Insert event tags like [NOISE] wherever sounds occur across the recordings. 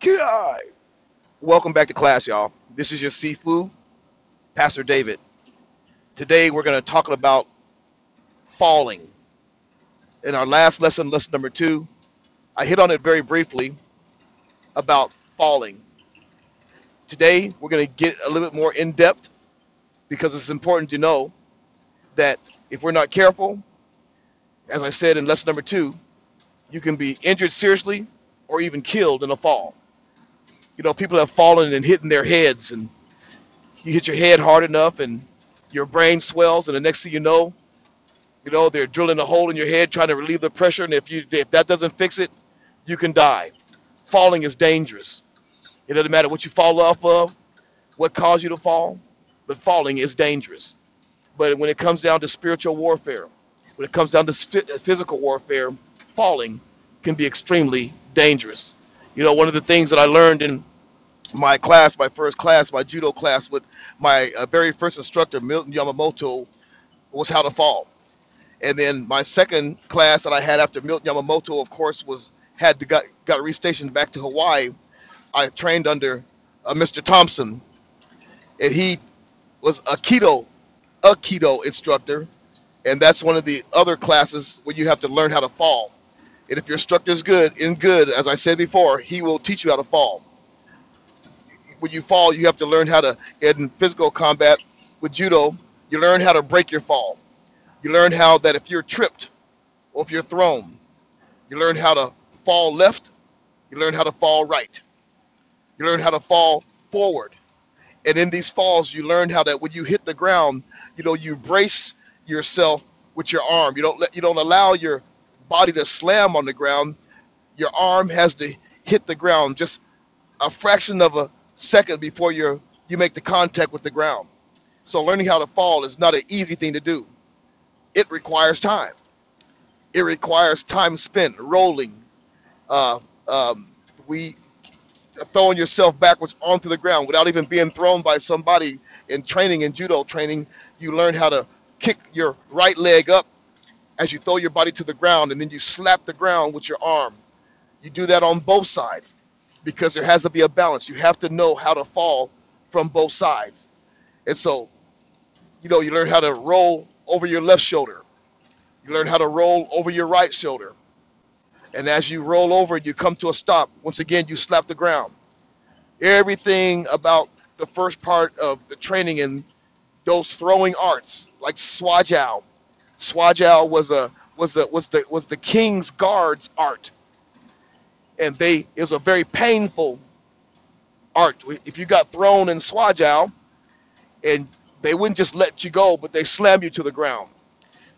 Kai. Welcome back to class, y'all. This is your Sifu, Pastor David. Today we're going to talk about falling. In our last lesson, lesson number two, I hit on it very briefly about falling. Today we're going to get a little bit more in depth because it's important to know that if we're not careful, as I said in lesson number two, you can be injured seriously or even killed in a fall. You know, people have fallen and hitting their heads, and you hit your head hard enough, and your brain swells, and the next thing you know, you know they're drilling a hole in your head trying to relieve the pressure, and if you if that doesn't fix it, you can die. Falling is dangerous. It doesn't matter what you fall off of, what caused you to fall, but falling is dangerous. But when it comes down to spiritual warfare, when it comes down to physical warfare, falling can be extremely dangerous. You know, one of the things that I learned in my class, my first class, my judo class with my uh, very first instructor, Milton Yamamoto, was how to fall. And then my second class that I had after Milton Yamamoto, of course, was had to got got restationed back to Hawaii. I trained under uh, Mr. Thompson, and he was aikido a keto instructor, and that's one of the other classes where you have to learn how to fall. And if your instructor is good in good, as I said before, he will teach you how to fall when you fall, you have to learn how to, in physical combat with judo, you learn how to break your fall. You learn how that if you're tripped or if you're thrown, you learn how to fall left, you learn how to fall right, you learn how to fall forward. And in these falls, you learn how that when you hit the ground, you know, you brace yourself with your arm. You don't let you don't allow your body to slam on the ground. Your arm has to hit the ground just a fraction of a second before you you make the contact with the ground. So learning how to fall is not an easy thing to do. It requires time. It requires time spent rolling. Uh, um, we throwing yourself backwards onto the ground without even being thrown by somebody in training in judo training. You learn how to kick your right leg up as you throw your body to the ground, and then you slap the ground with your arm. You do that on both sides because there has to be a balance. You have to know how to fall from both sides. And so, you know, you learn how to roll over your left shoulder. You learn how to roll over your right shoulder. And as you roll over, and you come to a stop. Once again, you slap the ground. Everything about the first part of the training in those throwing arts, like Shuai Jiao. Swajao was a was a was the was the king's guards art and they is a very painful art. If you got thrown in Shuai Jiao, and they wouldn't just let you go, but they slam you to the ground.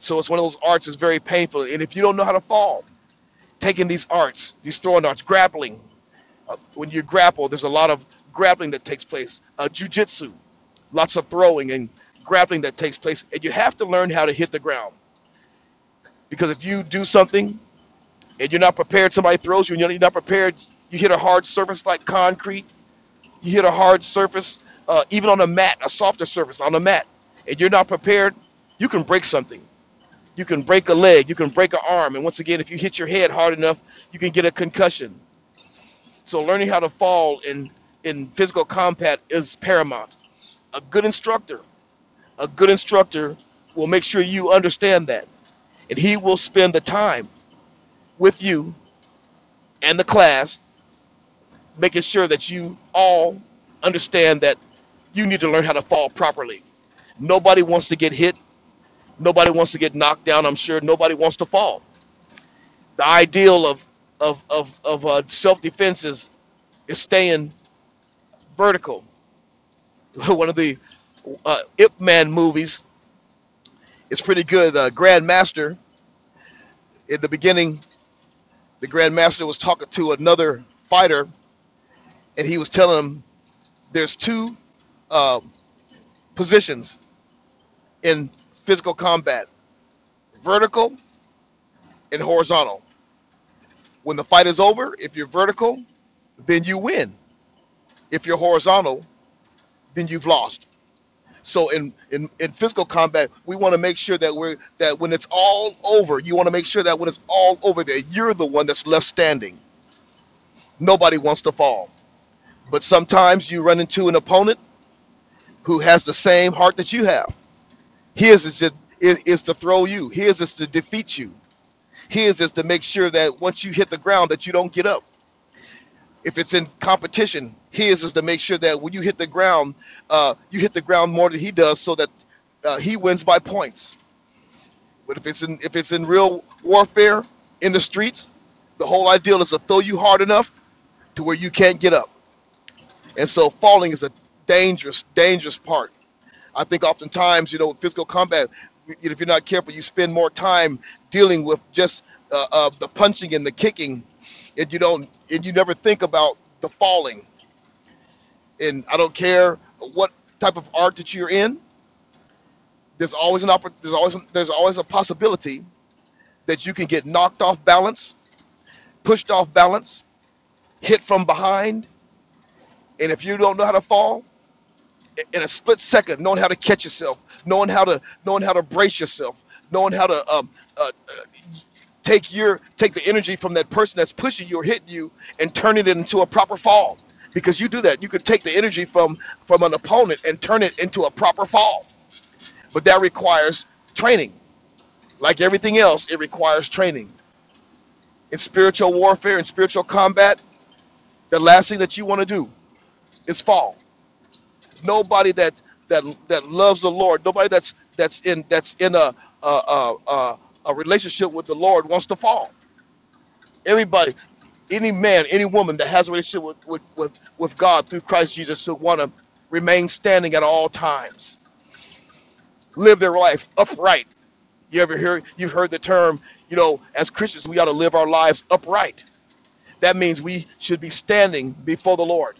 So it's one of those arts that's very painful. And if you don't know how to fall, taking these arts, these throwing arts, grappling, uh, when you grapple, there's a lot of grappling that takes place. Uh, jiu-jitsu, lots of throwing and grappling that takes place. And you have to learn how to hit the ground. Because if you do something and you're not prepared, somebody throws you and you're not prepared, you hit a hard surface like concrete, you hit a hard surface, uh, even on a mat, a softer surface on a mat, and you're not prepared, you can break something. You can break a leg, you can break an arm, and once again, if you hit your head hard enough, you can get a concussion. So learning how to fall in in physical combat is paramount. A good instructor, a good instructor will make sure you understand that, and he will spend the time with you and the class, making sure that you all understand that you need to learn how to fall properly. Nobody wants to get hit. Nobody wants to get knocked down. I'm sure nobody wants to fall. The ideal of of of, of uh, self defense is is staying vertical. [LAUGHS] One of the uh, Ip Man movies is pretty good. Uh, Grandmaster in the beginning the Grand Master was talking to another fighter, and he was telling him there's two uh, positions in physical combat vertical and horizontal. When the fight is over, if you're vertical, then you win. If you're horizontal, then you've lost. So in, in, in physical combat, we want to make sure that we're that when it's all over, you want to make sure that when it's all over there, you're the one that's left standing. Nobody wants to fall. But sometimes you run into an opponent who has the same heart that you have. His is to, is, is to throw you. His is to defeat you. His is to make sure that once you hit the ground that you don't get up. If it's in competition, his is to make sure that when you hit the ground, uh, you hit the ground more than he does, so that uh, he wins by points. But if it's in if it's in real warfare in the streets, the whole ideal is to throw you hard enough to where you can't get up. And so falling is a dangerous, dangerous part. I think oftentimes, you know, physical combat, if you're not careful, you spend more time dealing with just uh, uh, the punching and the kicking, and you don't, and you never think about the falling. And I don't care what type of art that you're in. There's always an oppor- There's always there's always a possibility that you can get knocked off balance, pushed off balance, hit from behind, and if you don't know how to fall, in a split second, knowing how to catch yourself, knowing how to knowing how to brace yourself, knowing how to um, uh, uh, take your take the energy from that person that's pushing you or hitting you and turn it into a proper fall. Because you do that, you could take the energy from from an opponent and turn it into a proper fall. But that requires training. Like everything else, it requires training. In spiritual warfare and spiritual combat, the last thing that you want to do is fall nobody that that that loves the Lord, nobody that's that's in that's in a, a, a, a relationship with the Lord wants to fall. Everybody, any man, any woman that has a relationship with with with, with God through Christ Jesus should want to remain standing at all times, live their life upright. You ever hear? You've heard the term. You know, as Christians, we ought to live our lives upright. That means we should be standing before the Lord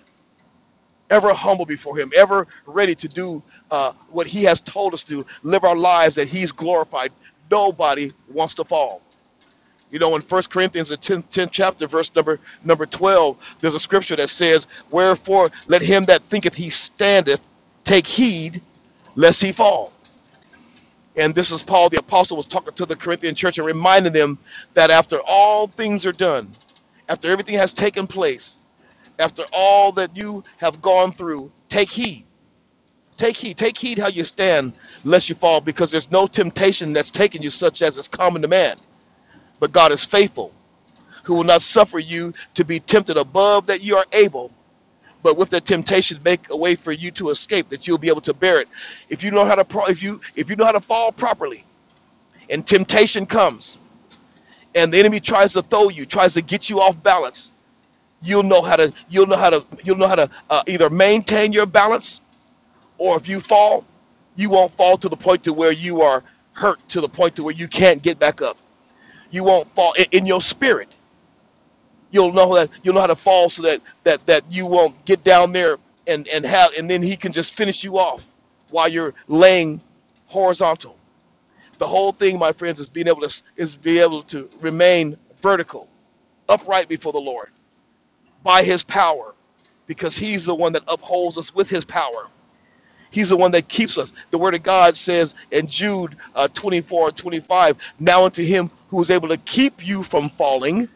ever humble before him, ever ready to do uh, what he has told us to do, live our lives that he's glorified. Nobody wants to fall. You know, in First Corinthians, the 10th, 10th chapter, verse number number 12, there's a scripture that says, Wherefore let him that thinketh he standeth take heed lest he fall. And this is Paul the apostle was talking to the Corinthian church and reminding them that after all things are done, after everything has taken place, after all that you have gone through, take heed. Take heed. Take heed how you stand, lest you fall, because there's no temptation that's taken you such as is common to man. But God is faithful, who will not suffer you to be tempted above that you are able, but with the temptation make a way for you to escape, that you'll be able to bear it. If you know how to pro- if you if you know how to fall properly, and temptation comes, and the enemy tries to throw you, tries to get you off balance, you'll know how to you'll know how to you'll know how to uh, either maintain your balance or if you fall you won't fall to the point to where you are hurt to the point to where you can't get back up you won't fall in, in your spirit you'll know that you'll know how to fall so that that that you won't get down there and and have and then he can just finish you off while you're laying horizontal the whole thing my friends is being able to is be able to remain vertical upright before the lord by his power because he's the one that upholds us with his power. He's the one that keeps us. The word of God says in Jude uh, 24 and 25, now unto him who is able to keep you from falling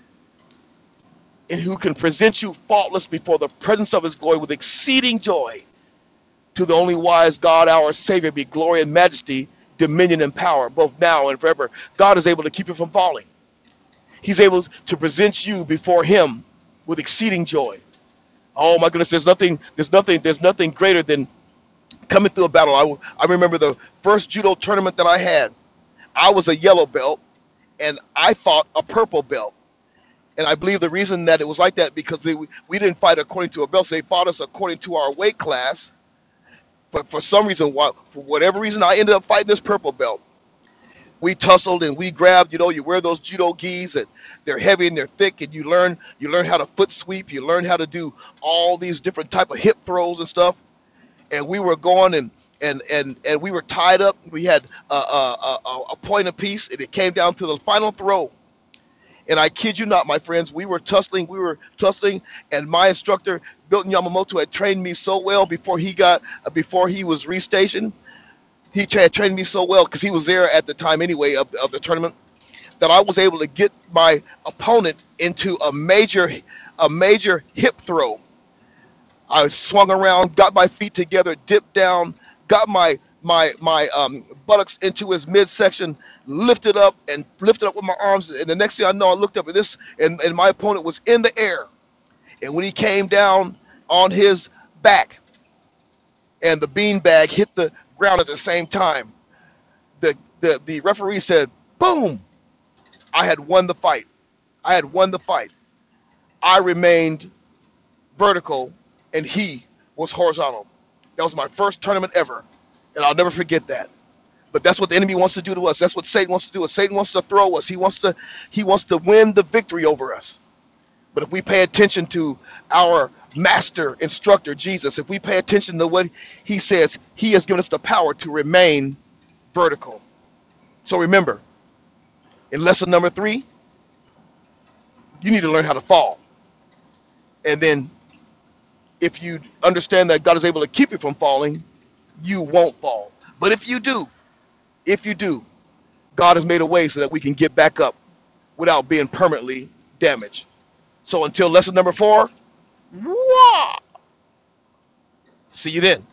and who can present you faultless before the presence of his glory with exceeding joy. To the only wise God, our Savior, be glory and majesty, dominion and power, both now and forever. God is able to keep you from falling. He's able to present you before him with exceeding joy. Oh my goodness, there's nothing, there's nothing, there's nothing greater than coming through a battle. I, I remember the first judo tournament that I had. I was a yellow belt and I fought a purple belt. And I believe the reason that it was like that because we, we didn't fight according to a belt. So they fought us according to our weight class. But for some reason, why, for whatever reason, I ended up fighting this purple belt we tussled and we grabbed. You know, you wear those judo gis and they're heavy and they're thick, and you learn you learn how to foot sweep. You learn how to do all these different type of hip throws and stuff. And we were going and and and and we were tied up. We had a, a, a, a point apiece, and it came down to the final throw. And I kid you not, my friends, we were tussling, we were tussling, and my instructor, Milton Yamamoto, had trained me so well before he got before he was restationed he had trained me so well because he was there at the time anyway of, of the tournament that I was able to get my opponent into a major a major hip throw. I swung around, got my feet together, dipped down, got my my my um, buttocks into his midsection, lifted up and lifted up with my arms. And the next thing I know, I looked up at this, and, and my opponent was in the air. And when he came down on his back, and the beanbag hit the ground at the same time, the the the referee said, "Boom! I had won the fight. I had won the fight. I remained vertical, and he was horizontal. That was my first tournament ever, and I'll never forget that. But that's what the enemy wants to do to us. That's what Satan wants to do. Satan wants to throw us. He wants to he wants to win the victory over us. But if we pay attention to our master instructor Jesus, if we pay attention to what he says, he has given us the power to remain vertical. So remember, in lesson number three, you need to learn how to fall. And then if you understand that God is able to keep you from falling, you won't fall. But if you do, if you do, God has made a way so that we can get back up without being permanently damaged. So until lesson number four, wah, see you then.